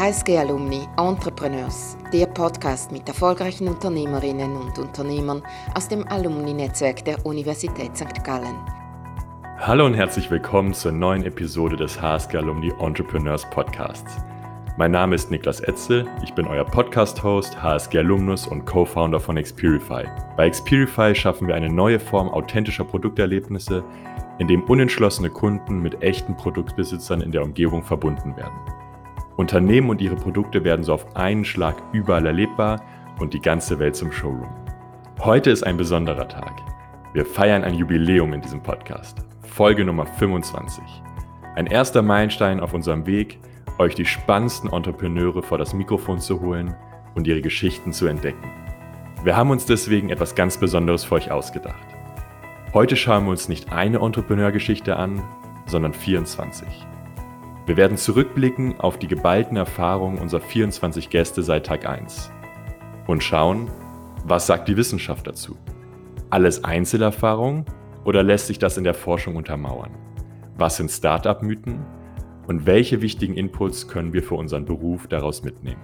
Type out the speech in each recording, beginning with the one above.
HSG Alumni Entrepreneurs, der Podcast mit erfolgreichen Unternehmerinnen und Unternehmern aus dem Alumni-Netzwerk der Universität St. Gallen. Hallo und herzlich willkommen zur neuen Episode des HSG Alumni Entrepreneurs Podcasts. Mein Name ist Niklas Etzel, ich bin euer Podcast-Host, HSG Alumnus und Co-Founder von Xperify. Bei Xperify schaffen wir eine neue Form authentischer Produkterlebnisse, in dem unentschlossene Kunden mit echten Produktbesitzern in der Umgebung verbunden werden. Unternehmen und ihre Produkte werden so auf einen Schlag überall erlebbar und die ganze Welt zum Showroom. Heute ist ein besonderer Tag. Wir feiern ein Jubiläum in diesem Podcast. Folge Nummer 25. Ein erster Meilenstein auf unserem Weg, euch die spannendsten Entrepreneure vor das Mikrofon zu holen und ihre Geschichten zu entdecken. Wir haben uns deswegen etwas ganz Besonderes für euch ausgedacht. Heute schauen wir uns nicht eine Entrepreneurgeschichte an, sondern 24. Wir werden zurückblicken auf die geballten Erfahrungen unserer 24 Gäste seit Tag 1 und schauen, was sagt die Wissenschaft dazu? Alles Einzelerfahrung oder lässt sich das in der Forschung untermauern? Was sind Startup-Mythen und welche wichtigen Inputs können wir für unseren Beruf daraus mitnehmen?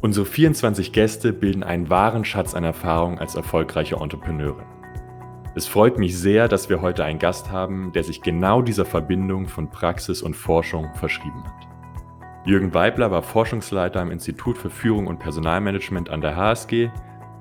Unsere 24 Gäste bilden einen wahren Schatz an Erfahrung als erfolgreiche Entrepreneure. Es freut mich sehr, dass wir heute einen Gast haben, der sich genau dieser Verbindung von Praxis und Forschung verschrieben hat. Jürgen Weibler war Forschungsleiter am Institut für Führung und Personalmanagement an der HSG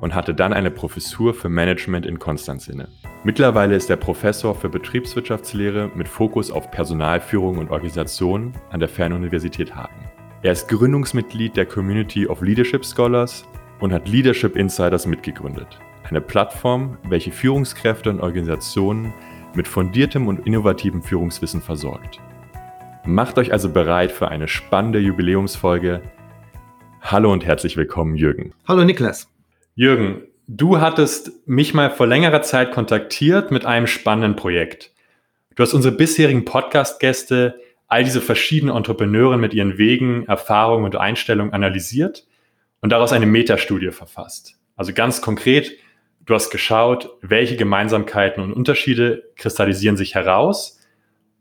und hatte dann eine Professur für Management in Konstanz inne. Mittlerweile ist er Professor für Betriebswirtschaftslehre mit Fokus auf Personalführung und Organisation an der Fernuniversität Hagen. Er ist Gründungsmitglied der Community of Leadership Scholars und hat Leadership Insiders mitgegründet. Eine Plattform, welche Führungskräfte und Organisationen mit fundiertem und innovativem Führungswissen versorgt. Macht euch also bereit für eine spannende Jubiläumsfolge. Hallo und herzlich willkommen, Jürgen. Hallo, Niklas. Jürgen, du hattest mich mal vor längerer Zeit kontaktiert mit einem spannenden Projekt. Du hast unsere bisherigen Podcast-Gäste, all diese verschiedenen Entrepreneure mit ihren Wegen, Erfahrungen und Einstellungen analysiert und daraus eine Metastudie verfasst. Also ganz konkret, Du hast geschaut, welche Gemeinsamkeiten und Unterschiede kristallisieren sich heraus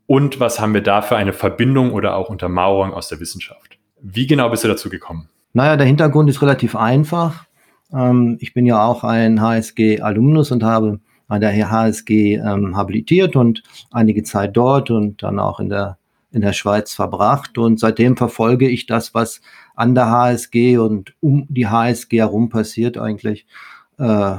und was haben wir da für eine Verbindung oder auch Untermauerung aus der Wissenschaft. Wie genau bist du dazu gekommen? Naja, der Hintergrund ist relativ einfach. Ähm, ich bin ja auch ein HSG-Alumnus und habe an der HSG ähm, habilitiert und einige Zeit dort und dann auch in der, in der Schweiz verbracht. Und seitdem verfolge ich das, was an der HSG und um die HSG herum passiert eigentlich äh,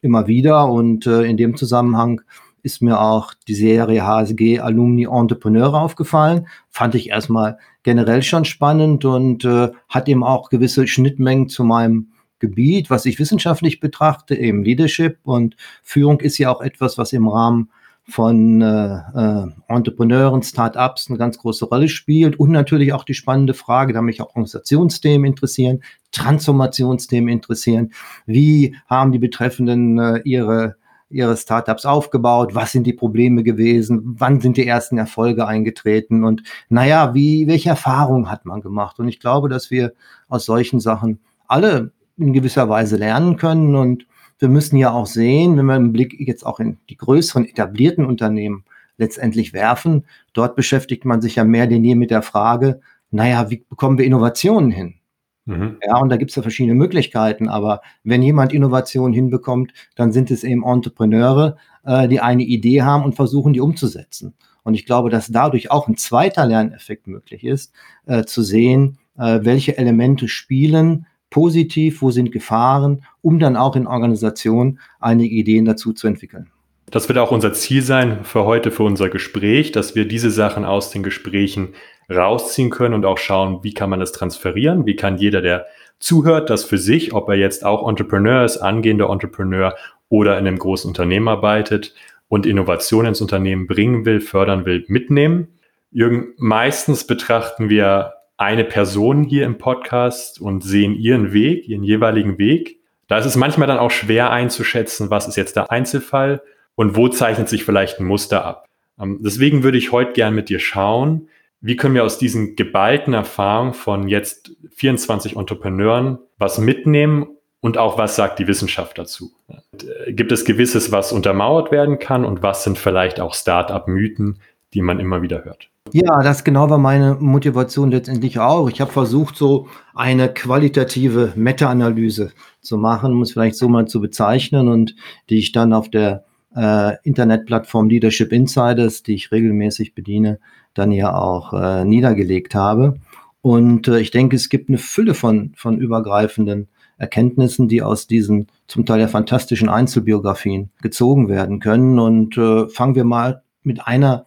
immer wieder. Und äh, in dem Zusammenhang ist mir auch die Serie HSG Alumni Entrepreneure aufgefallen. Fand ich erstmal generell schon spannend und äh, hat eben auch gewisse Schnittmengen zu meinem Gebiet, was ich wissenschaftlich betrachte, eben Leadership und Führung ist ja auch etwas, was im Rahmen von äh, äh, Entrepreneuren, Start-ups eine ganz große Rolle spielt. Und natürlich auch die spannende Frage, da mich auch Organisationsthemen interessieren, Transformationsthemen interessieren, wie haben die Betreffenden äh, ihre ihre Startups aufgebaut, was sind die Probleme gewesen, wann sind die ersten Erfolge eingetreten? Und naja, wie, welche Erfahrungen hat man gemacht? Und ich glaube, dass wir aus solchen Sachen alle in gewisser Weise lernen können. Und wir müssen ja auch sehen, wenn wir einen Blick jetzt auch in die größeren etablierten Unternehmen letztendlich werfen, dort beschäftigt man sich ja mehr denn je mit der Frage, naja, wie bekommen wir Innovationen hin? Mhm. Ja, und da gibt es ja verschiedene Möglichkeiten, aber wenn jemand Innovationen hinbekommt, dann sind es eben Entrepreneure, äh, die eine Idee haben und versuchen, die umzusetzen. Und ich glaube, dass dadurch auch ein zweiter Lerneffekt möglich ist, äh, zu sehen, äh, welche Elemente spielen, positiv, wo sind Gefahren, um dann auch in Organisationen einige Ideen dazu zu entwickeln. Das wird auch unser Ziel sein für heute, für unser Gespräch, dass wir diese Sachen aus den Gesprächen rausziehen können und auch schauen, wie kann man das transferieren, wie kann jeder, der zuhört, das für sich, ob er jetzt auch Entrepreneur ist, angehender Entrepreneur oder in einem großen Unternehmen arbeitet und Innovation ins Unternehmen bringen will, fördern will, mitnehmen. Jürgen, meistens betrachten wir eine Person hier im Podcast und sehen ihren Weg, ihren jeweiligen Weg. Da ist es manchmal dann auch schwer einzuschätzen, was ist jetzt der Einzelfall und wo zeichnet sich vielleicht ein Muster ab. Ähm, deswegen würde ich heute gern mit dir schauen, wie können wir aus diesen geballten Erfahrungen von jetzt 24 Entrepreneuren was mitnehmen und auch was sagt die Wissenschaft dazu? Äh, gibt es gewisses, was untermauert werden kann und was sind vielleicht auch Start-up-Mythen, die man immer wieder hört? Ja, das genau war meine Motivation letztendlich auch. Ich habe versucht, so eine qualitative Meta-Analyse zu machen, um es vielleicht so mal zu bezeichnen und die ich dann auf der äh, Internetplattform Leadership Insiders, die ich regelmäßig bediene, dann ja auch äh, niedergelegt habe. Und äh, ich denke, es gibt eine Fülle von, von übergreifenden Erkenntnissen, die aus diesen zum Teil ja fantastischen Einzelbiografien gezogen werden können. Und äh, fangen wir mal mit einer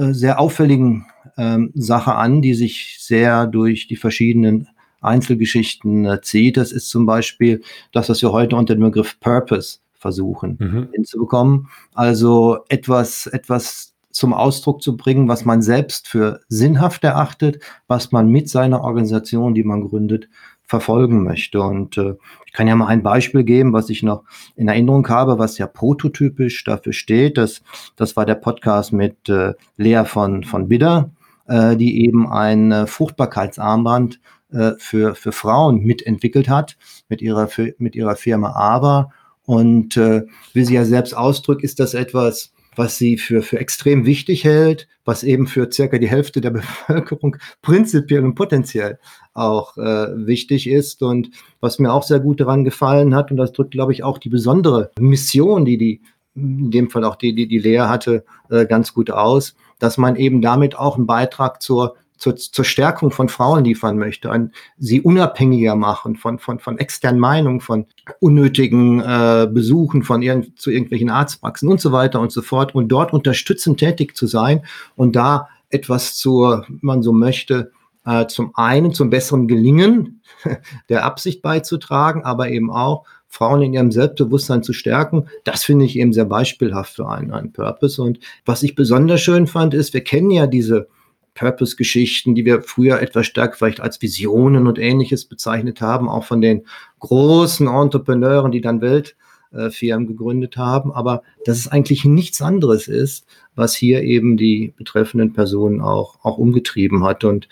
äh, sehr auffälligen ähm, Sache an, die sich sehr durch die verschiedenen Einzelgeschichten äh, zieht. Das ist zum Beispiel das, was wir heute unter dem Begriff Purpose versuchen mhm. hinzubekommen. Also etwas, etwas zum Ausdruck zu bringen, was man selbst für sinnhaft erachtet, was man mit seiner Organisation, die man gründet, verfolgen möchte. Und äh, ich kann ja mal ein Beispiel geben, was ich noch in Erinnerung habe, was ja prototypisch dafür steht. Das, das war der Podcast mit äh, Lea von, von Bidder, äh, die eben ein äh, Fruchtbarkeitsarmband äh, für, für Frauen mitentwickelt hat, mit ihrer, für, mit ihrer Firma AVA. Und äh, wie sie ja selbst ausdrückt, ist das etwas, was sie für, für extrem wichtig hält, was eben für circa die Hälfte der Bevölkerung prinzipiell und potenziell auch äh, wichtig ist. Und was mir auch sehr gut daran gefallen hat, und das drückt, glaube ich, auch die besondere Mission, die die, in dem Fall auch die, die, die Lea hatte, äh, ganz gut aus, dass man eben damit auch einen Beitrag zur zur, zur Stärkung von Frauen liefern möchte, ein, sie unabhängiger machen von, von, von externen Meinungen, von unnötigen äh, Besuchen von irgend, zu irgendwelchen Arztpraxen und so weiter und so fort und dort unterstützend tätig zu sein und da etwas zur, man so möchte, äh, zum einen zum besseren Gelingen der Absicht beizutragen, aber eben auch Frauen in ihrem Selbstbewusstsein zu stärken, das finde ich eben sehr beispielhaft für einen, einen Purpose. Und was ich besonders schön fand, ist, wir kennen ja diese Purpose-Geschichten, die wir früher etwas stärker vielleicht als Visionen und ähnliches bezeichnet haben, auch von den großen Entrepreneuren, die dann Weltfirmen gegründet haben, aber dass es eigentlich nichts anderes ist, was hier eben die betreffenden Personen auch, auch umgetrieben hat. Und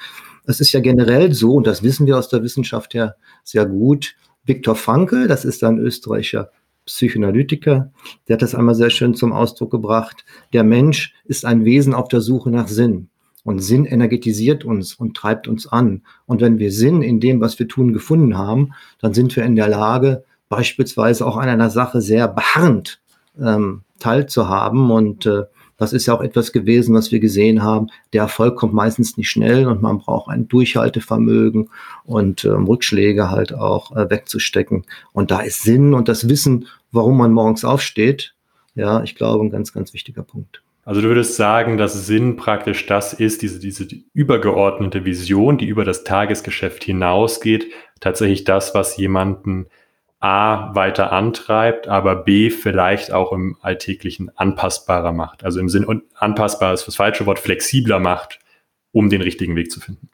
es ist ja generell so, und das wissen wir aus der Wissenschaft ja sehr gut, Viktor Frankl, das ist ein österreichischer Psychoanalytiker, der hat das einmal sehr schön zum Ausdruck gebracht. Der Mensch ist ein Wesen auf der Suche nach Sinn. Und Sinn energetisiert uns und treibt uns an. Und wenn wir Sinn in dem, was wir tun, gefunden haben, dann sind wir in der Lage, beispielsweise auch an einer Sache sehr beharrend ähm, teilzuhaben. Und äh, das ist ja auch etwas gewesen, was wir gesehen haben. Der Erfolg kommt meistens nicht schnell und man braucht ein Durchhaltevermögen und ähm, Rückschläge halt auch äh, wegzustecken. Und da ist Sinn und das Wissen, warum man morgens aufsteht, ja, ich glaube, ein ganz, ganz wichtiger Punkt. Also du würdest sagen, dass Sinn praktisch das ist, diese, diese die übergeordnete Vision, die über das Tagesgeschäft hinausgeht, tatsächlich das, was jemanden A weiter antreibt, aber B vielleicht auch im Alltäglichen anpassbarer macht. Also im Sinn, und anpassbar ist das falsche Wort, flexibler macht, um den richtigen Weg zu finden.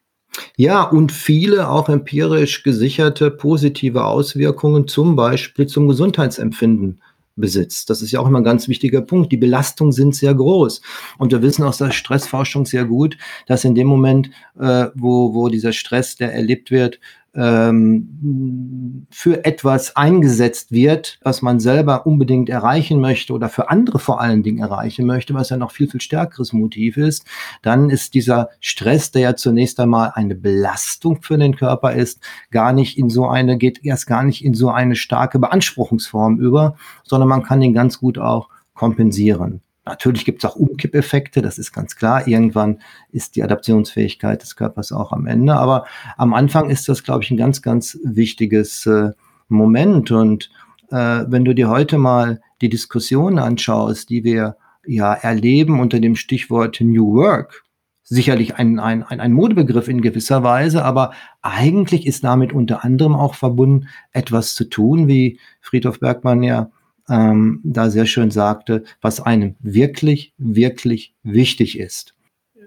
Ja, und viele auch empirisch gesicherte positive Auswirkungen, zum Beispiel zum Gesundheitsempfinden besitzt. Das ist ja auch immer ein ganz wichtiger Punkt. Die Belastungen sind sehr groß. Und wir wissen aus der Stressforschung sehr gut, dass in dem Moment, äh, wo, wo dieser Stress, der erlebt wird, ähm, für etwas eingesetzt wird, was man selber unbedingt erreichen möchte oder für andere vor allen Dingen erreichen möchte, was ja noch viel, viel stärkeres Motiv ist, dann ist dieser Stress, der ja zunächst einmal eine Belastung für den Körper ist, gar nicht in so eine, geht erst gar nicht in so eine starke Beanspruchungsform über, sondern man kann den ganz gut auch kompensieren. Natürlich gibt es auch Umkippeffekte, das ist ganz klar. Irgendwann ist die Adaptionsfähigkeit des Körpers auch am Ende. Aber am Anfang ist das, glaube ich, ein ganz, ganz wichtiges äh, Moment. Und äh, wenn du dir heute mal die Diskussion anschaust, die wir ja erleben unter dem Stichwort New Work, sicherlich ein, ein, ein, Modebegriff in gewisser Weise, aber eigentlich ist damit unter anderem auch verbunden, etwas zu tun, wie Friedhof Bergmann ja ähm, da sehr schön sagte, was einem wirklich, wirklich wichtig ist.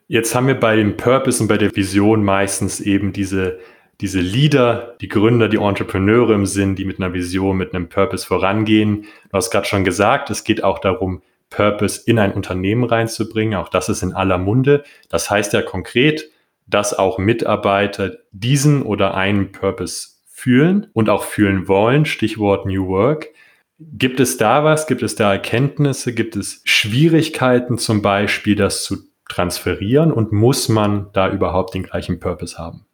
Jetzt haben wir bei dem Purpose und bei der Vision meistens eben diese, diese Leader, die Gründer, die Entrepreneure im Sinn, die mit einer Vision, mit einem Purpose vorangehen. Du hast gerade schon gesagt, es geht auch darum, Purpose in ein Unternehmen reinzubringen. Auch das ist in aller Munde. Das heißt ja konkret, dass auch Mitarbeiter diesen oder einen Purpose fühlen und auch fühlen wollen. Stichwort New Work. Gibt es da was? Gibt es da Erkenntnisse? Gibt es Schwierigkeiten zum Beispiel, das zu transferieren und muss man da überhaupt den gleichen Purpose haben?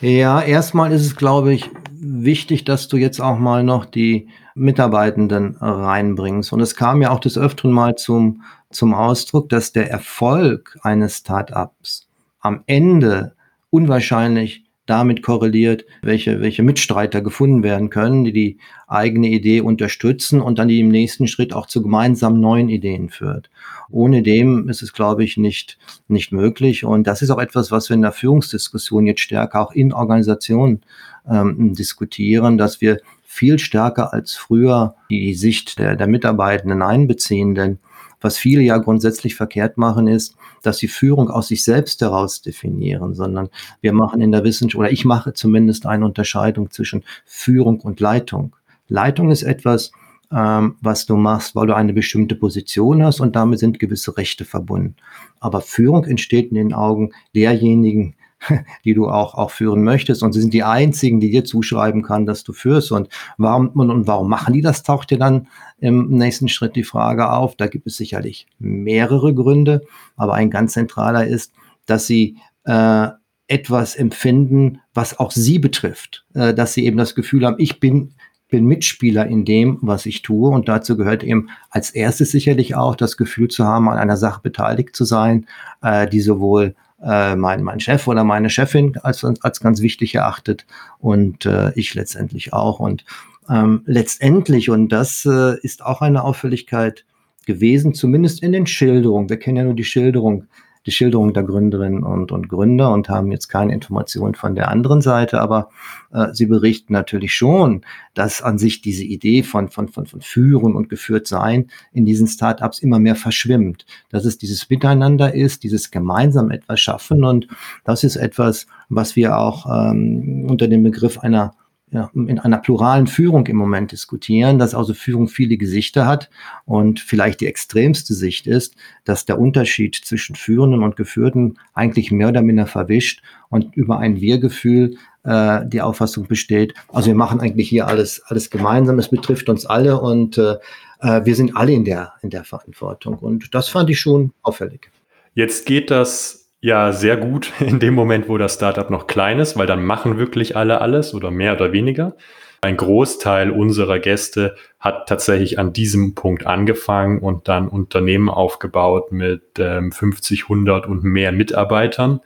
Ja, erstmal ist es, glaube ich, wichtig, dass du jetzt auch mal noch die Mitarbeitenden reinbringst. Und es kam ja auch des Öfteren mal zum, zum Ausdruck, dass der Erfolg eines Startups am Ende unwahrscheinlich damit korreliert, welche, welche Mitstreiter gefunden werden können, die die eigene Idee unterstützen und dann die im nächsten Schritt auch zu gemeinsam neuen Ideen führt. Ohne dem ist es, glaube ich, nicht, nicht möglich. Und das ist auch etwas, was wir in der Führungsdiskussion jetzt stärker auch in Organisationen ähm, diskutieren, dass wir viel stärker als früher die Sicht der, der Mitarbeitenden einbeziehen. Denn was viele ja grundsätzlich verkehrt machen, ist, dass sie Führung aus sich selbst heraus definieren, sondern wir machen in der Wissenschaft, oder ich mache zumindest eine Unterscheidung zwischen Führung und Leitung. Leitung ist etwas, ähm, was du machst, weil du eine bestimmte Position hast und damit sind gewisse Rechte verbunden. Aber Führung entsteht in den Augen derjenigen, die du auch, auch führen möchtest. Und sie sind die einzigen, die dir zuschreiben kann, dass du führst. Und warum, und, und warum machen die das, taucht dir dann im nächsten Schritt die Frage auf. Da gibt es sicherlich mehrere Gründe, aber ein ganz zentraler ist, dass sie äh, etwas empfinden, was auch sie betrifft. Äh, dass sie eben das Gefühl haben, ich bin bin Mitspieler in dem, was ich tue. Und dazu gehört eben als erstes sicherlich auch das Gefühl zu haben, an einer Sache beteiligt zu sein, äh, die sowohl äh, mein, mein Chef oder meine Chefin als, als ganz wichtig erachtet und äh, ich letztendlich auch. Und ähm, letztendlich, und das äh, ist auch eine Auffälligkeit gewesen, zumindest in den Schilderungen, wir kennen ja nur die Schilderung die Schilderung der Gründerinnen und, und Gründer und haben jetzt keine Informationen von der anderen Seite, aber äh, sie berichten natürlich schon, dass an sich diese Idee von, von, von, von Führen und geführt sein in diesen Startups immer mehr verschwimmt. Dass es dieses Miteinander ist, dieses gemeinsam etwas schaffen und das ist etwas, was wir auch ähm, unter dem Begriff einer ja, in einer pluralen Führung im Moment diskutieren, dass also Führung viele Gesichter hat und vielleicht die extremste Sicht ist, dass der Unterschied zwischen Führenden und Geführten eigentlich mehr oder minder verwischt und über ein Wir-Gefühl äh, die Auffassung besteht, also wir machen eigentlich hier alles, alles gemeinsam, es betrifft uns alle und äh, äh wir sind alle in der, in der Verantwortung und das fand ich schon auffällig. Jetzt geht das ja, sehr gut in dem Moment, wo das Startup noch klein ist, weil dann machen wirklich alle alles oder mehr oder weniger. Ein Großteil unserer Gäste hat tatsächlich an diesem Punkt angefangen und dann Unternehmen aufgebaut mit ähm, 50, 100 und mehr Mitarbeitern.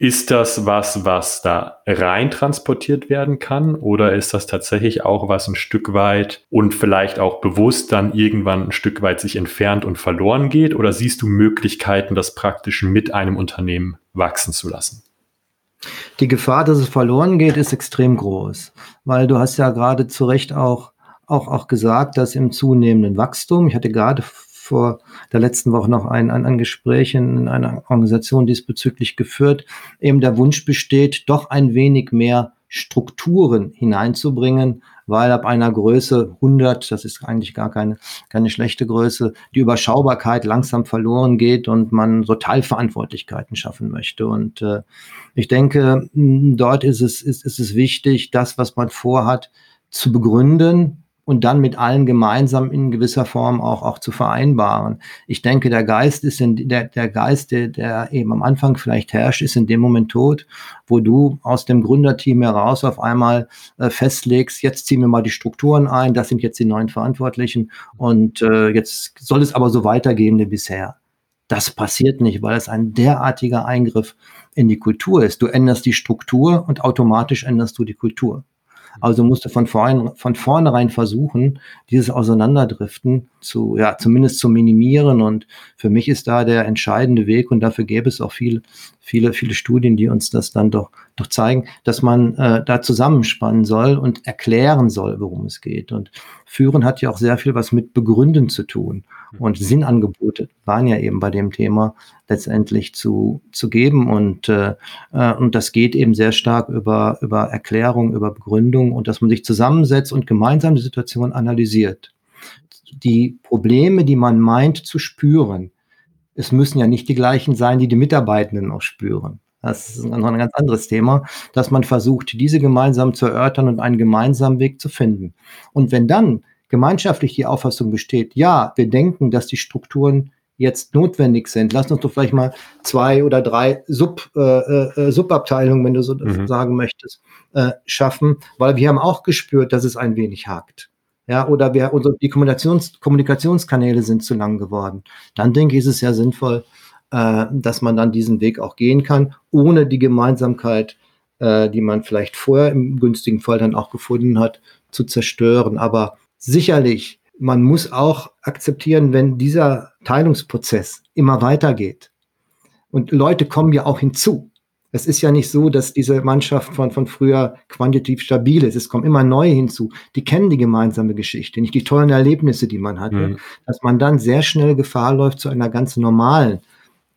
Ist das was, was da rein transportiert werden kann? Oder ist das tatsächlich auch was ein Stück weit und vielleicht auch bewusst dann irgendwann ein Stück weit sich entfernt und verloren geht? Oder siehst du Möglichkeiten, das praktisch mit einem Unternehmen wachsen zu lassen? Die Gefahr, dass es verloren geht, ist extrem groß, weil du hast ja gerade zu Recht auch, auch, auch gesagt, dass im zunehmenden Wachstum, ich hatte gerade vor der letzten Woche noch ein, ein, ein Gespräch in, in einer Organisation diesbezüglich geführt, eben der Wunsch besteht, doch ein wenig mehr Strukturen hineinzubringen, weil ab einer Größe 100, das ist eigentlich gar keine, keine schlechte Größe, die Überschaubarkeit langsam verloren geht und man so Teilverantwortlichkeiten schaffen möchte. Und äh, ich denke, dort ist es, ist, ist es wichtig, das, was man vorhat, zu begründen, und dann mit allen gemeinsam in gewisser Form auch, auch zu vereinbaren. Ich denke, der Geist ist in, der, der Geist, der, der eben am Anfang vielleicht herrscht, ist in dem Moment tot, wo du aus dem Gründerteam heraus auf einmal äh, festlegst, jetzt ziehen wir mal die Strukturen ein, das sind jetzt die neuen Verantwortlichen und äh, jetzt soll es aber so weitergehen wie bisher. Das passiert nicht, weil es ein derartiger Eingriff in die Kultur ist. Du änderst die Struktur und automatisch änderst du die Kultur. Also musste von, vorn, von vornherein versuchen, dieses Auseinanderdriften zu, ja, zumindest zu minimieren. Und für mich ist da der entscheidende Weg und dafür gäbe es auch viel, viele, viele Studien, die uns das dann doch, doch zeigen, dass man äh, da zusammenspannen soll und erklären soll, worum es geht. Und Führen hat ja auch sehr viel was mit Begründen zu tun. Und Sinnangebote waren ja eben bei dem Thema letztendlich zu, zu geben. Und, äh, äh, und das geht eben sehr stark über, über Erklärung, über Begründung und dass man sich zusammensetzt und gemeinsam die Situation analysiert. Die Probleme, die man meint zu spüren, es müssen ja nicht die gleichen sein, die die Mitarbeitenden auch spüren. Das ist noch ein ganz anderes Thema, dass man versucht, diese gemeinsam zu erörtern und einen gemeinsamen Weg zu finden. Und wenn dann gemeinschaftlich die Auffassung besteht, ja, wir denken, dass die Strukturen jetzt notwendig sind. Lass uns doch vielleicht mal zwei oder drei Sub, äh, äh, Subabteilungen, wenn du so mhm. sagen möchtest, äh, schaffen, weil wir haben auch gespürt, dass es ein wenig hakt. Ja, oder wir, unsere, die Kommunikations, Kommunikationskanäle sind zu lang geworden. Dann denke ich, ist es ja sinnvoll, äh, dass man dann diesen Weg auch gehen kann, ohne die Gemeinsamkeit, äh, die man vielleicht vorher im günstigen Fall dann auch gefunden hat, zu zerstören. Aber sicherlich, man muss auch akzeptieren, wenn dieser Teilungsprozess immer weitergeht. Und Leute kommen ja auch hinzu. Es ist ja nicht so, dass diese Mannschaft von, von früher quantitativ stabil ist. Es kommen immer neue hinzu. Die kennen die gemeinsame Geschichte, nicht die tollen Erlebnisse, die man hatte. Mhm. Dass man dann sehr schnell Gefahr läuft, zu einer ganz normalen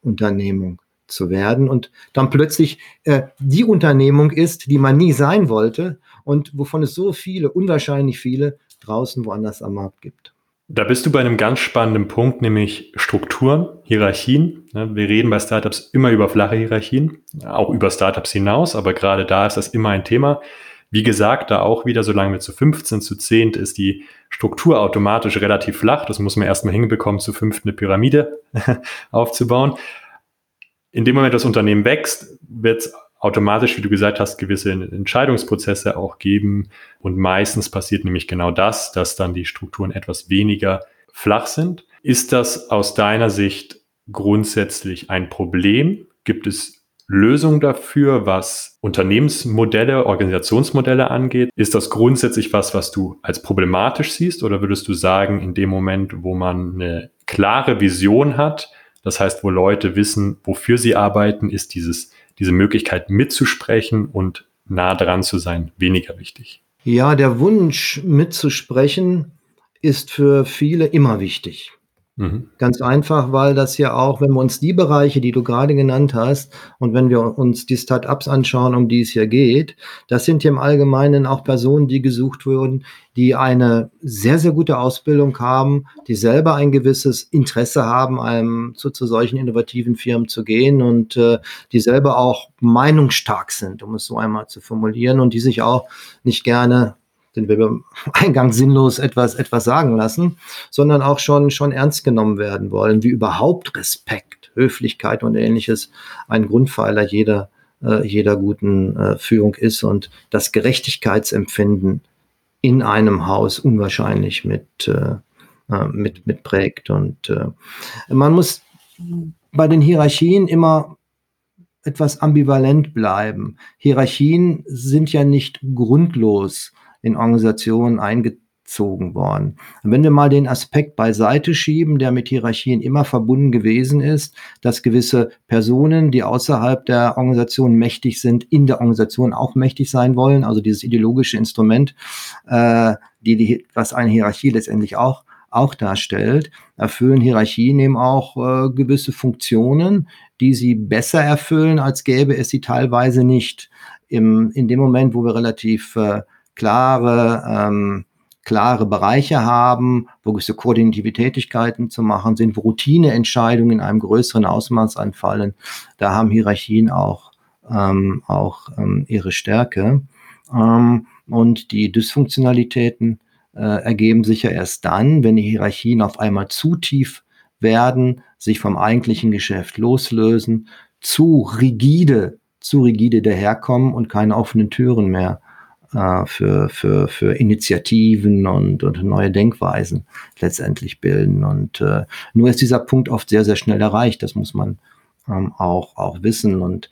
Unternehmung zu werden und dann plötzlich äh, die Unternehmung ist, die man nie sein wollte und wovon es so viele, unwahrscheinlich viele draußen woanders am Markt gibt. Da bist du bei einem ganz spannenden Punkt, nämlich Strukturen, Hierarchien. Wir reden bei Startups immer über flache Hierarchien, auch über Startups hinaus, aber gerade da ist das immer ein Thema. Wie gesagt, da auch wieder, solange wir zu 15, zu 10 ist die Struktur automatisch relativ flach. Das muss man erstmal hinbekommen, zu fünft eine Pyramide aufzubauen. In dem Moment, das Unternehmen wächst, wird es automatisch, wie du gesagt hast, gewisse Entscheidungsprozesse auch geben. Und meistens passiert nämlich genau das, dass dann die Strukturen etwas weniger flach sind. Ist das aus deiner Sicht grundsätzlich ein Problem? Gibt es Lösungen dafür, was Unternehmensmodelle, Organisationsmodelle angeht? Ist das grundsätzlich was, was du als problematisch siehst? Oder würdest du sagen, in dem Moment, wo man eine klare Vision hat, das heißt, wo Leute wissen, wofür sie arbeiten, ist dieses diese Möglichkeit mitzusprechen und nah dran zu sein weniger wichtig? Ja, der Wunsch mitzusprechen ist für viele immer wichtig. Mhm. Ganz einfach, weil das ja auch, wenn wir uns die Bereiche, die du gerade genannt hast, und wenn wir uns die Start-ups anschauen, um die es hier geht, das sind ja im Allgemeinen auch Personen, die gesucht wurden, die eine sehr, sehr gute Ausbildung haben, die selber ein gewisses Interesse haben, einem, zu, zu solchen innovativen Firmen zu gehen und äh, die selber auch meinungsstark sind, um es so einmal zu formulieren, und die sich auch nicht gerne den wir beim Eingang sinnlos etwas, etwas sagen lassen, sondern auch schon, schon ernst genommen werden wollen, wie überhaupt Respekt, Höflichkeit und ähnliches ein Grundpfeiler jeder, äh, jeder guten äh, Führung ist und das Gerechtigkeitsempfinden in einem Haus unwahrscheinlich mit, äh, äh mit, mit prägt. Und äh, man muss bei den Hierarchien immer etwas ambivalent bleiben. Hierarchien sind ja nicht grundlos in Organisationen eingezogen worden. Und wenn wir mal den Aspekt beiseite schieben, der mit Hierarchien immer verbunden gewesen ist, dass gewisse Personen, die außerhalb der Organisation mächtig sind, in der Organisation auch mächtig sein wollen, also dieses ideologische Instrument, äh, die, die, was eine Hierarchie letztendlich auch auch darstellt, erfüllen Hierarchien eben auch äh, gewisse Funktionen, die sie besser erfüllen, als gäbe es sie teilweise nicht. Im, in dem Moment, wo wir relativ äh, klare, ähm, klare Bereiche haben, wo gewisse koordinative Tätigkeiten zu machen sind, wo Routineentscheidungen in einem größeren Ausmaß anfallen. Da haben Hierarchien auch, ähm, auch ähm, ihre Stärke. Ähm, und die Dysfunktionalitäten äh, ergeben sich ja erst dann, wenn die Hierarchien auf einmal zu tief werden, sich vom eigentlichen Geschäft loslösen, zu rigide, zu rigide daherkommen und keine offenen Türen mehr äh, für, für, für Initiativen und, und neue Denkweisen letztendlich bilden. Und äh, nur ist dieser Punkt oft sehr, sehr schnell erreicht. Das muss man ähm, auch, auch wissen. Und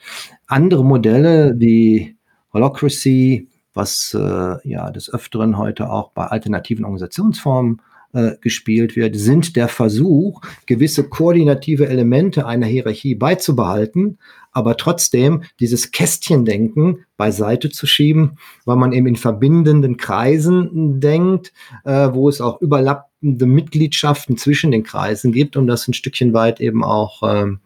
andere Modelle wie Holocracy, was äh, ja des Öfteren heute auch bei alternativen Organisationsformen äh, gespielt wird, sind der Versuch, gewisse koordinative Elemente einer Hierarchie beizubehalten, aber trotzdem dieses Kästchendenken beiseite zu schieben, weil man eben in verbindenden Kreisen denkt, äh, wo es auch überlappende Mitgliedschaften zwischen den Kreisen gibt, um das ein Stückchen weit eben auch ähm,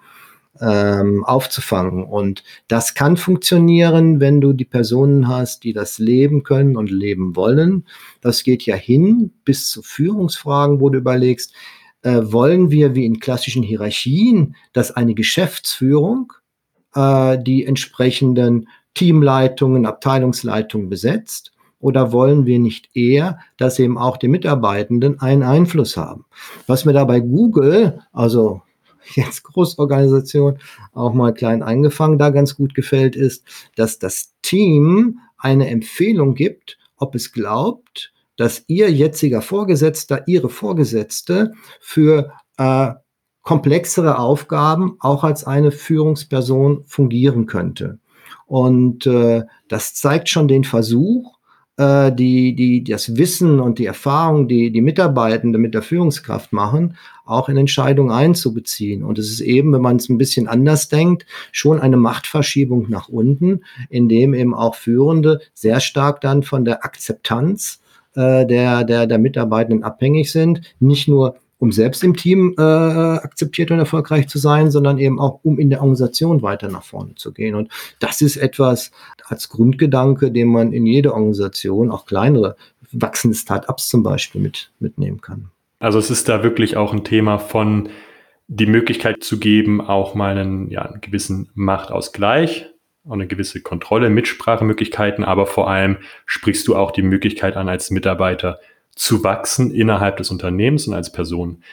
ähm, aufzufangen. Und das kann funktionieren, wenn du die Personen hast, die das leben können und leben wollen. Das geht ja hin bis zu Führungsfragen, wo du überlegst, äh, wollen wir wie in klassischen Hierarchien, dass eine Geschäftsführung äh, die entsprechenden Teamleitungen, Abteilungsleitungen besetzt? Oder wollen wir nicht eher, dass eben auch die Mitarbeitenden einen Einfluss haben? Was mir da bei Google, also jetzt Großorganisation, auch mal klein eingefangen, da ganz gut gefällt, ist, dass das Team eine Empfehlung gibt, ob es glaubt, dass ihr jetziger Vorgesetzter, ihre Vorgesetzte für äh, komplexere Aufgaben auch als eine Führungsperson fungieren könnte. Und äh, das zeigt schon den Versuch, äh, die, die, das Wissen und die Erfahrung, die die Mitarbeitenden mit der Führungskraft machen, auch in Entscheidungen einzubeziehen. Und es ist eben, wenn man es ein bisschen anders denkt, schon eine Machtverschiebung nach unten, in dem eben auch Führende sehr stark dann von der Akzeptanz äh, der, der, der Mitarbeitenden abhängig sind. Nicht nur um selbst im Team äh, akzeptiert und erfolgreich zu sein, sondern eben auch, um in der Organisation weiter nach vorne zu gehen. Und das ist etwas als Grundgedanke, den man in jede Organisation, auch kleinere, wachsende Start-ups zum Beispiel mit, mitnehmen kann. Also es ist da wirklich auch ein Thema von die Möglichkeit zu geben, auch mal einen, ja, einen gewissen Machtausgleich und eine gewisse Kontrolle, Mitsprachemöglichkeiten, aber vor allem sprichst du auch die Möglichkeit an, als Mitarbeiter zu wachsen innerhalb des Unternehmens und als Person.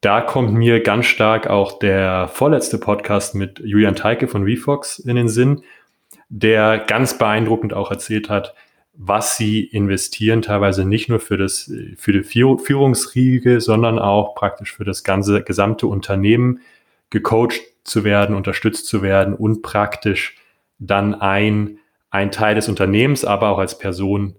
Da kommt mir ganz stark auch der vorletzte Podcast mit Julian Teike von VFox in den Sinn, der ganz beeindruckend auch erzählt hat, was sie investieren, teilweise nicht nur für das, für die Führungsriege, sondern auch praktisch für das ganze gesamte Unternehmen gecoacht zu werden, unterstützt zu werden und praktisch dann ein, ein Teil des Unternehmens, aber auch als Person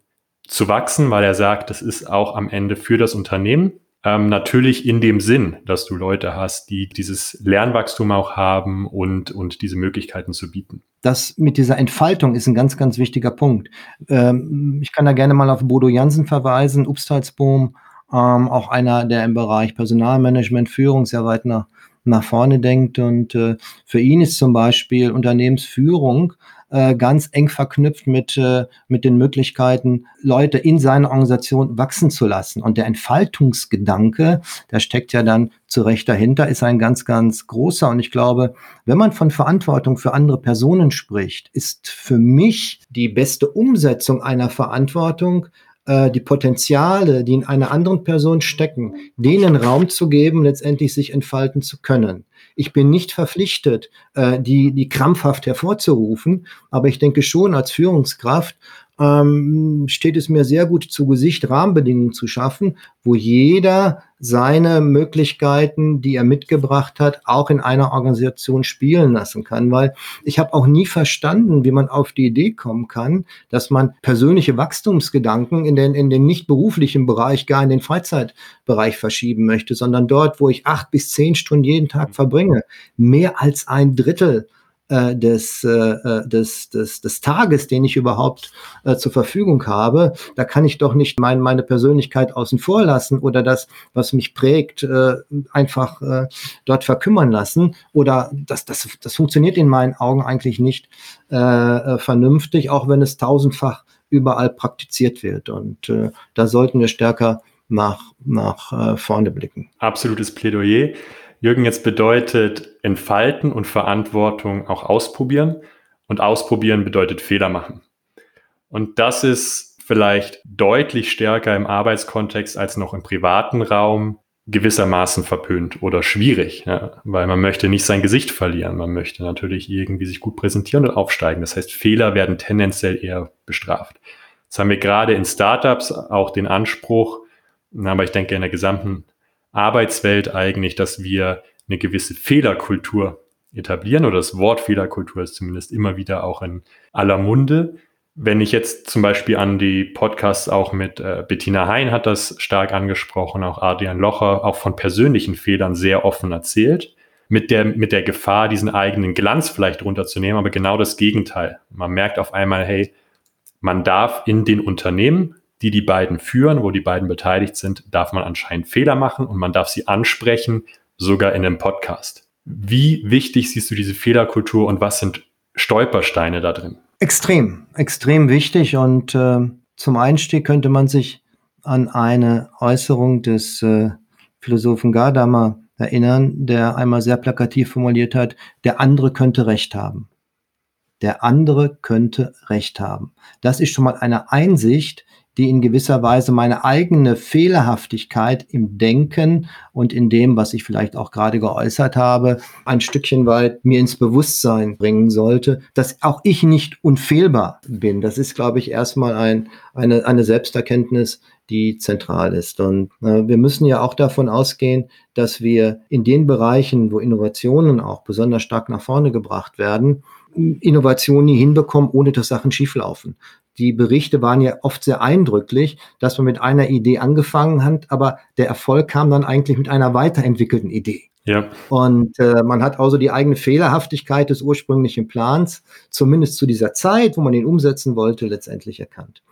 zu wachsen, weil er sagt, das ist auch am Ende für das Unternehmen. Ähm, natürlich in dem Sinn, dass du Leute hast, die dieses Lernwachstum auch haben und, und diese Möglichkeiten zu bieten. Das mit dieser Entfaltung ist ein ganz, ganz wichtiger Punkt. Ähm, ich kann da gerne mal auf Bodo Jansen verweisen, Upstalsboom, ähm, auch einer, der im Bereich Personalmanagement, Führung sehr weit nach, nach vorne denkt. Und äh, für ihn ist zum Beispiel Unternehmensführung äh, ganz eng verknüpft mit, äh, mit den Möglichkeiten, Leute in seiner Organisation wachsen zu lassen. Und der Entfaltungsgedanke, der steckt ja dann zu Recht dahinter, ist ein ganz, ganz großer. Und ich glaube, wenn man von Verantwortung für andere Personen spricht, ist für mich die beste Umsetzung einer Verantwortung äh, die Potenziale, die in einer anderen Person stecken, denen Raum zu geben, letztendlich sich entfalten zu können. Ich bin nicht verpflichtet, äh, die, die krampfhaft hervorzurufen, aber ich denke schon als Führungskraft ähm, steht es mir sehr gut zu Gesicht, Rahmenbedingungen zu schaffen, wo jeder seine Möglichkeiten, die er mitgebracht hat, auch in einer Organisation spielen lassen kann. Weil ich habe auch nie verstanden, wie man auf die Idee kommen kann, dass man persönliche Wachstumsgedanken in den, in den nicht beruflichen Bereich, gar in den Freizeitbereich verschieben möchte, sondern dort, wo ich acht bis zehn Stunden jeden Tag verbringe, mehr als ein Drittel äh, des, äh, äh, des, des, des Tages, den ich überhaupt äh, zur Verfügung habe, da kann ich doch nicht mein, meine Persönlichkeit außen vor lassen oder das, was mich prägt, äh, einfach äh, dort verkümmern lassen. Oder das, das, das funktioniert in meinen Augen eigentlich nicht äh, äh, vernünftig, auch wenn es tausendfach überall praktiziert wird. Und äh, da sollten wir stärker nach, nach äh, vorne blicken. Absolutes Plädoyer. Jürgen, jetzt bedeutet entfalten und Verantwortung auch ausprobieren. Und ausprobieren bedeutet Fehler machen. Und das ist vielleicht deutlich stärker im Arbeitskontext als noch im privaten Raum gewissermaßen verpönt oder schwierig, ja, weil man möchte nicht sein Gesicht verlieren. Man möchte natürlich irgendwie sich gut präsentieren und aufsteigen. Das heißt, Fehler werden tendenziell eher bestraft. Jetzt haben wir gerade in Startups auch den Anspruch, aber ich denke in der gesamten Arbeitswelt eigentlich, dass wir eine gewisse Fehlerkultur etablieren oder das Wort Fehlerkultur ist zumindest immer wieder auch in aller Munde. Wenn ich jetzt zum Beispiel an die Podcasts auch mit äh, Bettina Hein hat das stark angesprochen, auch Adrian Locher, auch von persönlichen Fehlern sehr offen erzählt, mit der, mit der Gefahr, diesen eigenen Glanz vielleicht runterzunehmen, aber genau das Gegenteil. Man merkt auf einmal, hey, man darf in den Unternehmen die die beiden führen, wo die beiden beteiligt sind, darf man anscheinend Fehler machen und man darf sie ansprechen, sogar in einem Podcast. Wie wichtig siehst du diese Fehlerkultur und was sind Stolpersteine da drin? Extrem, extrem wichtig und äh, zum Einstieg könnte man sich an eine Äußerung des äh, Philosophen Gadamer erinnern, der einmal sehr plakativ formuliert hat, der andere könnte recht haben. Der andere könnte recht haben. Das ist schon mal eine Einsicht, die in gewisser Weise meine eigene Fehlerhaftigkeit im Denken und in dem, was ich vielleicht auch gerade geäußert habe, ein Stückchen weit mir ins Bewusstsein bringen sollte, dass auch ich nicht unfehlbar bin. Das ist, glaube ich, erstmal ein, eine, eine Selbsterkenntnis, die zentral ist. Und äh, wir müssen ja auch davon ausgehen, dass wir in den Bereichen, wo Innovationen auch besonders stark nach vorne gebracht werden, Innovationen nie hinbekommen, ohne dass Sachen schieflaufen. Die Berichte waren ja oft sehr eindrücklich, dass man mit einer Idee angefangen hat, aber der Erfolg kam dann eigentlich mit einer weiterentwickelten Idee. Ja. Und äh, man hat also die eigene Fehlerhaftigkeit des ursprünglichen Plans, zumindest zu dieser Zeit, wo man ihn umsetzen wollte, letztendlich erkannt.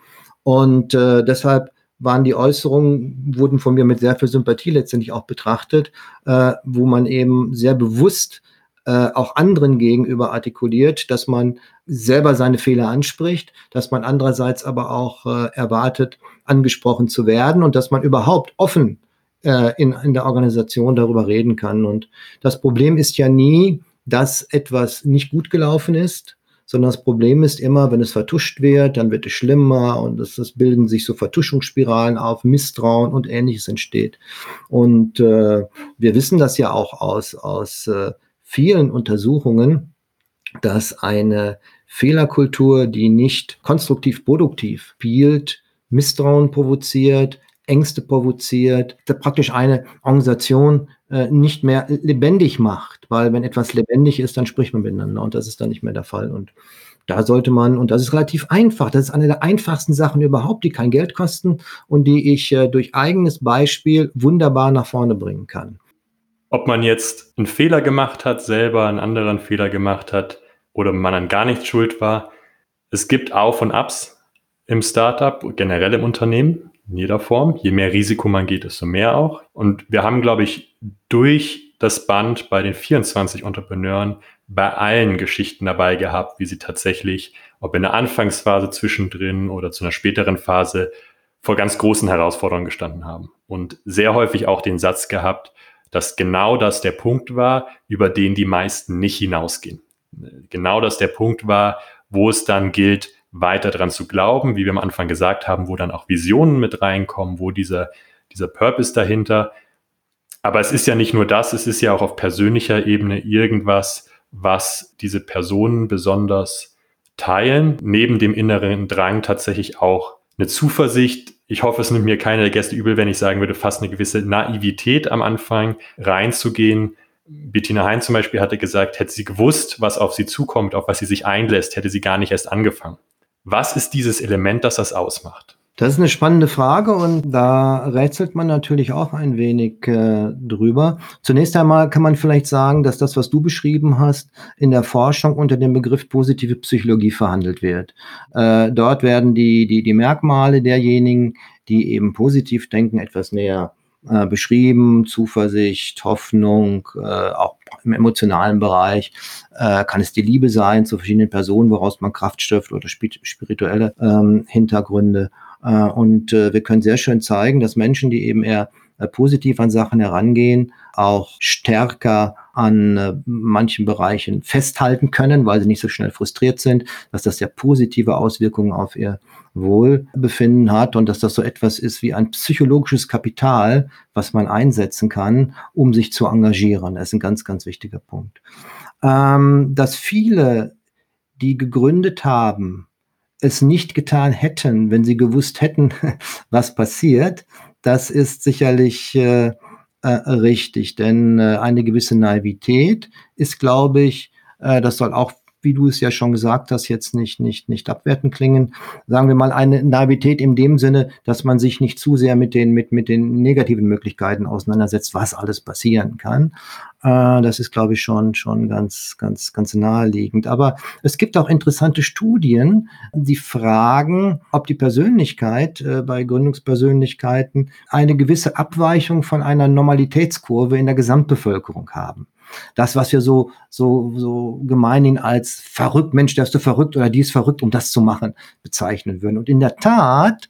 Und äh, deshalb waren die Äußerungen, wurden von mir mit sehr viel Sympathie letztendlich auch betrachtet, äh, wo man eben sehr bewusst äh, auch anderen gegenüber artikuliert, dass man selber seine Fehler anspricht, dass man andererseits aber auch äh, erwartet, angesprochen zu werden und dass man überhaupt offen äh, in, in der Organisation darüber reden kann. Und das Problem ist ja nie, dass etwas nicht gut gelaufen ist, sondern das Problem ist immer, wenn es vertuscht wird, dann wird es schlimmer und es, es bilden sich so Vertuschungsspiralen auf, Misstrauen und ähnliches entsteht. Und äh, wir wissen das ja auch aus, aus äh, vielen Untersuchungen, dass eine Fehlerkultur, die nicht konstruktiv produktiv spielt, Misstrauen provoziert, Ängste provoziert, praktisch eine Organisation äh, nicht mehr lebendig macht, weil wenn etwas lebendig ist, dann spricht man miteinander und das ist dann nicht mehr der Fall. Und da sollte man, und das ist relativ einfach, das ist eine der einfachsten Sachen überhaupt, die kein Geld kosten und die ich äh, durch eigenes Beispiel wunderbar nach vorne bringen kann. Ob man jetzt einen Fehler gemacht hat, selber einen anderen Fehler gemacht hat oder man an gar nichts schuld war, es gibt Auf und Abs im Startup, generell im Unternehmen in jeder Form. Je mehr Risiko man geht, desto mehr auch. Und wir haben, glaube ich, durch das Band bei den 24 Entrepreneuren bei allen Geschichten dabei gehabt, wie sie tatsächlich, ob in der Anfangsphase zwischendrin oder zu einer späteren Phase, vor ganz großen Herausforderungen gestanden haben. Und sehr häufig auch den Satz gehabt, dass genau das der Punkt war, über den die meisten nicht hinausgehen. Genau das der Punkt war, wo es dann gilt, weiter dran zu glauben, wie wir am Anfang gesagt haben, wo dann auch Visionen mit reinkommen, wo dieser, dieser Purpose dahinter. Aber es ist ja nicht nur das, es ist ja auch auf persönlicher Ebene irgendwas, was diese Personen besonders teilen, neben dem inneren Drang tatsächlich auch eine Zuversicht. Ich hoffe, es nimmt mir keiner der Gäste übel, wenn ich sagen würde, fast eine gewisse Naivität am Anfang reinzugehen. Bettina Hein zum Beispiel hatte gesagt, hätte sie gewusst, was auf sie zukommt, auf was sie sich einlässt, hätte sie gar nicht erst angefangen. Was ist dieses Element, das das ausmacht? Das ist eine spannende Frage und da rätselt man natürlich auch ein wenig äh, drüber. Zunächst einmal kann man vielleicht sagen, dass das, was du beschrieben hast, in der Forschung unter dem Begriff positive Psychologie verhandelt wird. Äh, dort werden die, die, die Merkmale derjenigen, die eben positiv denken, etwas näher äh, beschrieben. Zuversicht, Hoffnung, äh, auch im emotionalen Bereich. Äh, kann es die Liebe sein zu verschiedenen Personen, woraus man Kraft schöpft oder spirituelle ähm, Hintergründe. Äh, und äh, wir können sehr schön zeigen, dass Menschen, die eben eher äh, positiv an Sachen herangehen, auch stärker an äh, manchen Bereichen festhalten können, weil sie nicht so schnell frustriert sind, dass das sehr positive Auswirkungen auf ihr Wohlbefinden hat und dass das so etwas ist wie ein psychologisches Kapital, was man einsetzen kann, um sich zu engagieren. Das ist ein ganz, ganz wichtiger Punkt. Ähm, dass viele, die gegründet haben, es nicht getan hätten, wenn sie gewusst hätten, was passiert, das ist sicherlich äh, äh, richtig, denn äh, eine gewisse Naivität ist, glaube ich, äh, das soll auch wie du es ja schon gesagt hast, jetzt nicht, nicht, nicht abwerten klingen. Sagen wir mal eine Naivität in dem Sinne, dass man sich nicht zu sehr mit den, mit, mit den negativen Möglichkeiten auseinandersetzt, was alles passieren kann. Äh, das ist, glaube ich, schon, schon ganz, ganz, ganz naheliegend. Aber es gibt auch interessante Studien, die fragen, ob die Persönlichkeit äh, bei Gründungspersönlichkeiten eine gewisse Abweichung von einer Normalitätskurve in der Gesamtbevölkerung haben das, was wir so, so, so gemeinhin als verrückt, Mensch, der ist so verrückt oder die ist verrückt, um das zu machen, bezeichnen würden. Und in der Tat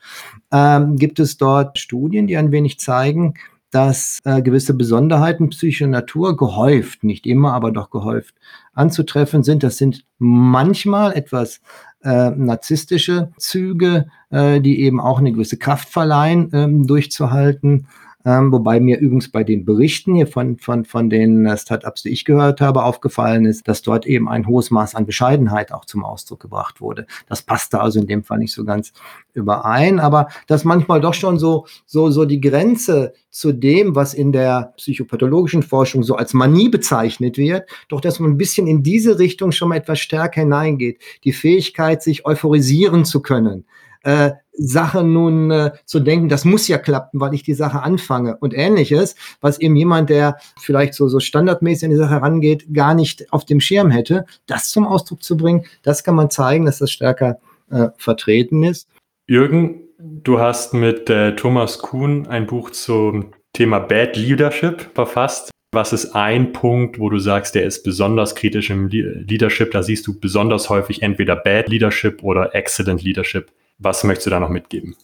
ähm, gibt es dort Studien, die ein wenig zeigen, dass äh, gewisse Besonderheiten psychischer Natur gehäuft, nicht immer, aber doch gehäuft anzutreffen sind. Das sind manchmal etwas äh, narzisstische Züge, äh, die eben auch eine gewisse Kraft verleihen, ähm, durchzuhalten. Ähm, wobei mir übrigens bei den Berichten hier von, von, von den äh, Startups, die ich gehört habe, aufgefallen ist, dass dort eben ein hohes Maß an Bescheidenheit auch zum Ausdruck gebracht wurde. Das passte also in dem Fall nicht so ganz überein, aber dass manchmal doch schon so, so, so die Grenze zu dem, was in der psychopathologischen Forschung so als Manie bezeichnet wird, doch dass man ein bisschen in diese Richtung schon mal etwas stärker hineingeht. Die Fähigkeit, sich euphorisieren zu können, äh, Sache nun äh, zu denken, das muss ja klappen, weil ich die Sache anfange und ähnliches, was eben jemand, der vielleicht so, so standardmäßig an die Sache rangeht, gar nicht auf dem Schirm hätte, das zum Ausdruck zu bringen, das kann man zeigen, dass das stärker äh, vertreten ist. Jürgen, du hast mit äh, Thomas Kuhn ein Buch zum Thema Bad Leadership verfasst. Was ist ein Punkt, wo du sagst, der ist besonders kritisch im Leadership? Da siehst du besonders häufig entweder Bad Leadership oder Excellent Leadership. Was möchtest du da noch mitgeben?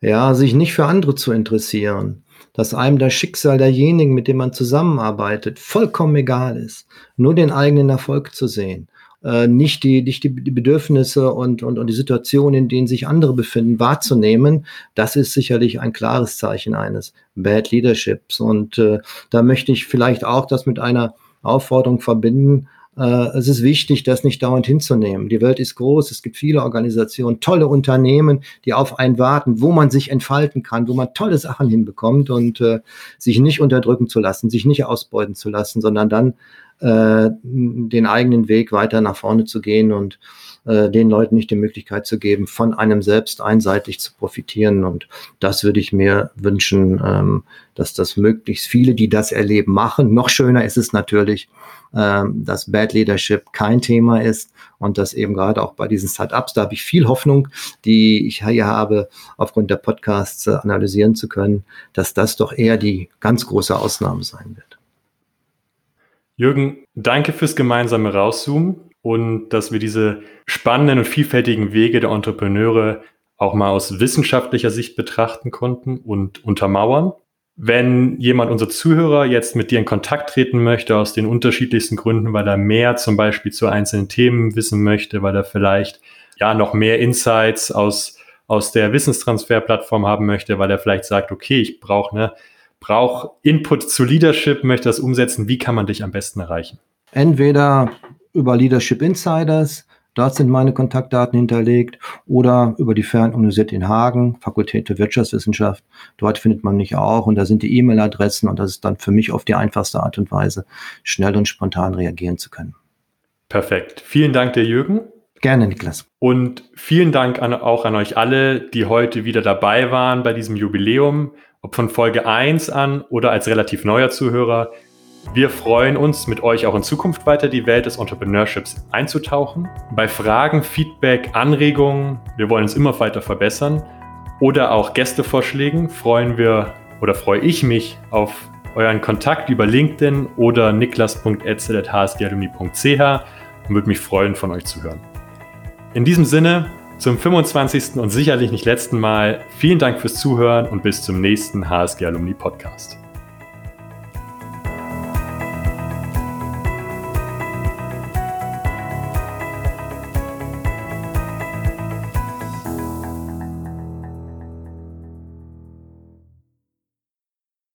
Ja, sich nicht für andere zu interessieren, dass einem das Schicksal derjenigen, mit denen man zusammenarbeitet, vollkommen egal ist, nur den eigenen Erfolg zu sehen, äh, nicht, die, nicht die, Bedürfnisse und, und, und die Situation, in denen sich andere befinden, wahrzunehmen, das ist sicherlich ein klares Zeichen eines Bad Leaderships. Und äh, da möchte ich vielleicht auch das mit einer Aufforderung verbinden, es ist wichtig, das nicht dauernd hinzunehmen. Die Welt ist groß, es gibt viele Organisationen, tolle Unternehmen, die auf einen warten, wo man sich entfalten kann, wo man tolle Sachen hinbekommt und äh, sich nicht unterdrücken zu lassen, sich nicht ausbeuten zu lassen, sondern dann äh, den eigenen Weg weiter nach vorne zu gehen und äh, den Leuten nicht die Möglichkeit zu geben, von einem selbst einseitig zu profitieren. Und das würde ich mir wünschen, ähm, dass das möglichst viele, die das erleben, machen. Noch schöner ist es natürlich, ähm, dass Bad Leadership kein Thema ist und dass eben gerade auch bei diesen Startups, da habe ich viel Hoffnung, die ich hier habe, aufgrund der Podcasts äh, analysieren zu können, dass das doch eher die ganz große Ausnahme sein wird. Jürgen, danke fürs gemeinsame Rauszoomen und dass wir diese spannenden und vielfältigen Wege der Entrepreneure auch mal aus wissenschaftlicher Sicht betrachten konnten und untermauern. Wenn jemand, unser Zuhörer, jetzt mit dir in Kontakt treten möchte, aus den unterschiedlichsten Gründen, weil er mehr zum Beispiel zu einzelnen Themen wissen möchte, weil er vielleicht ja noch mehr Insights aus, aus der Wissenstransferplattform haben möchte, weil er vielleicht sagt, okay, ich brauche eine brauche Input zu Leadership, möchte das umsetzen. Wie kann man dich am besten erreichen? Entweder über Leadership Insiders, dort sind meine Kontaktdaten hinterlegt, oder über die Fernuniversität in Hagen, Fakultät für Wirtschaftswissenschaft. Dort findet man mich auch und da sind die E-Mail-Adressen und das ist dann für mich auf die einfachste Art und Weise, schnell und spontan reagieren zu können. Perfekt. Vielen Dank dir, Jürgen. Gerne, Niklas. Und vielen Dank an, auch an euch alle, die heute wieder dabei waren bei diesem Jubiläum ob von Folge 1 an oder als relativ neuer Zuhörer. Wir freuen uns, mit euch auch in Zukunft weiter die Welt des Entrepreneurships einzutauchen. Bei Fragen, Feedback, Anregungen, wir wollen uns immer weiter verbessern oder auch Gästevorschlägen freuen wir oder freue ich mich auf euren Kontakt über LinkedIn oder niklas.etzel.hsgalumni.ch und würde mich freuen, von euch zu hören. In diesem Sinne, zum 25. und sicherlich nicht letzten Mal vielen Dank fürs Zuhören und bis zum nächsten HSG Alumni Podcast.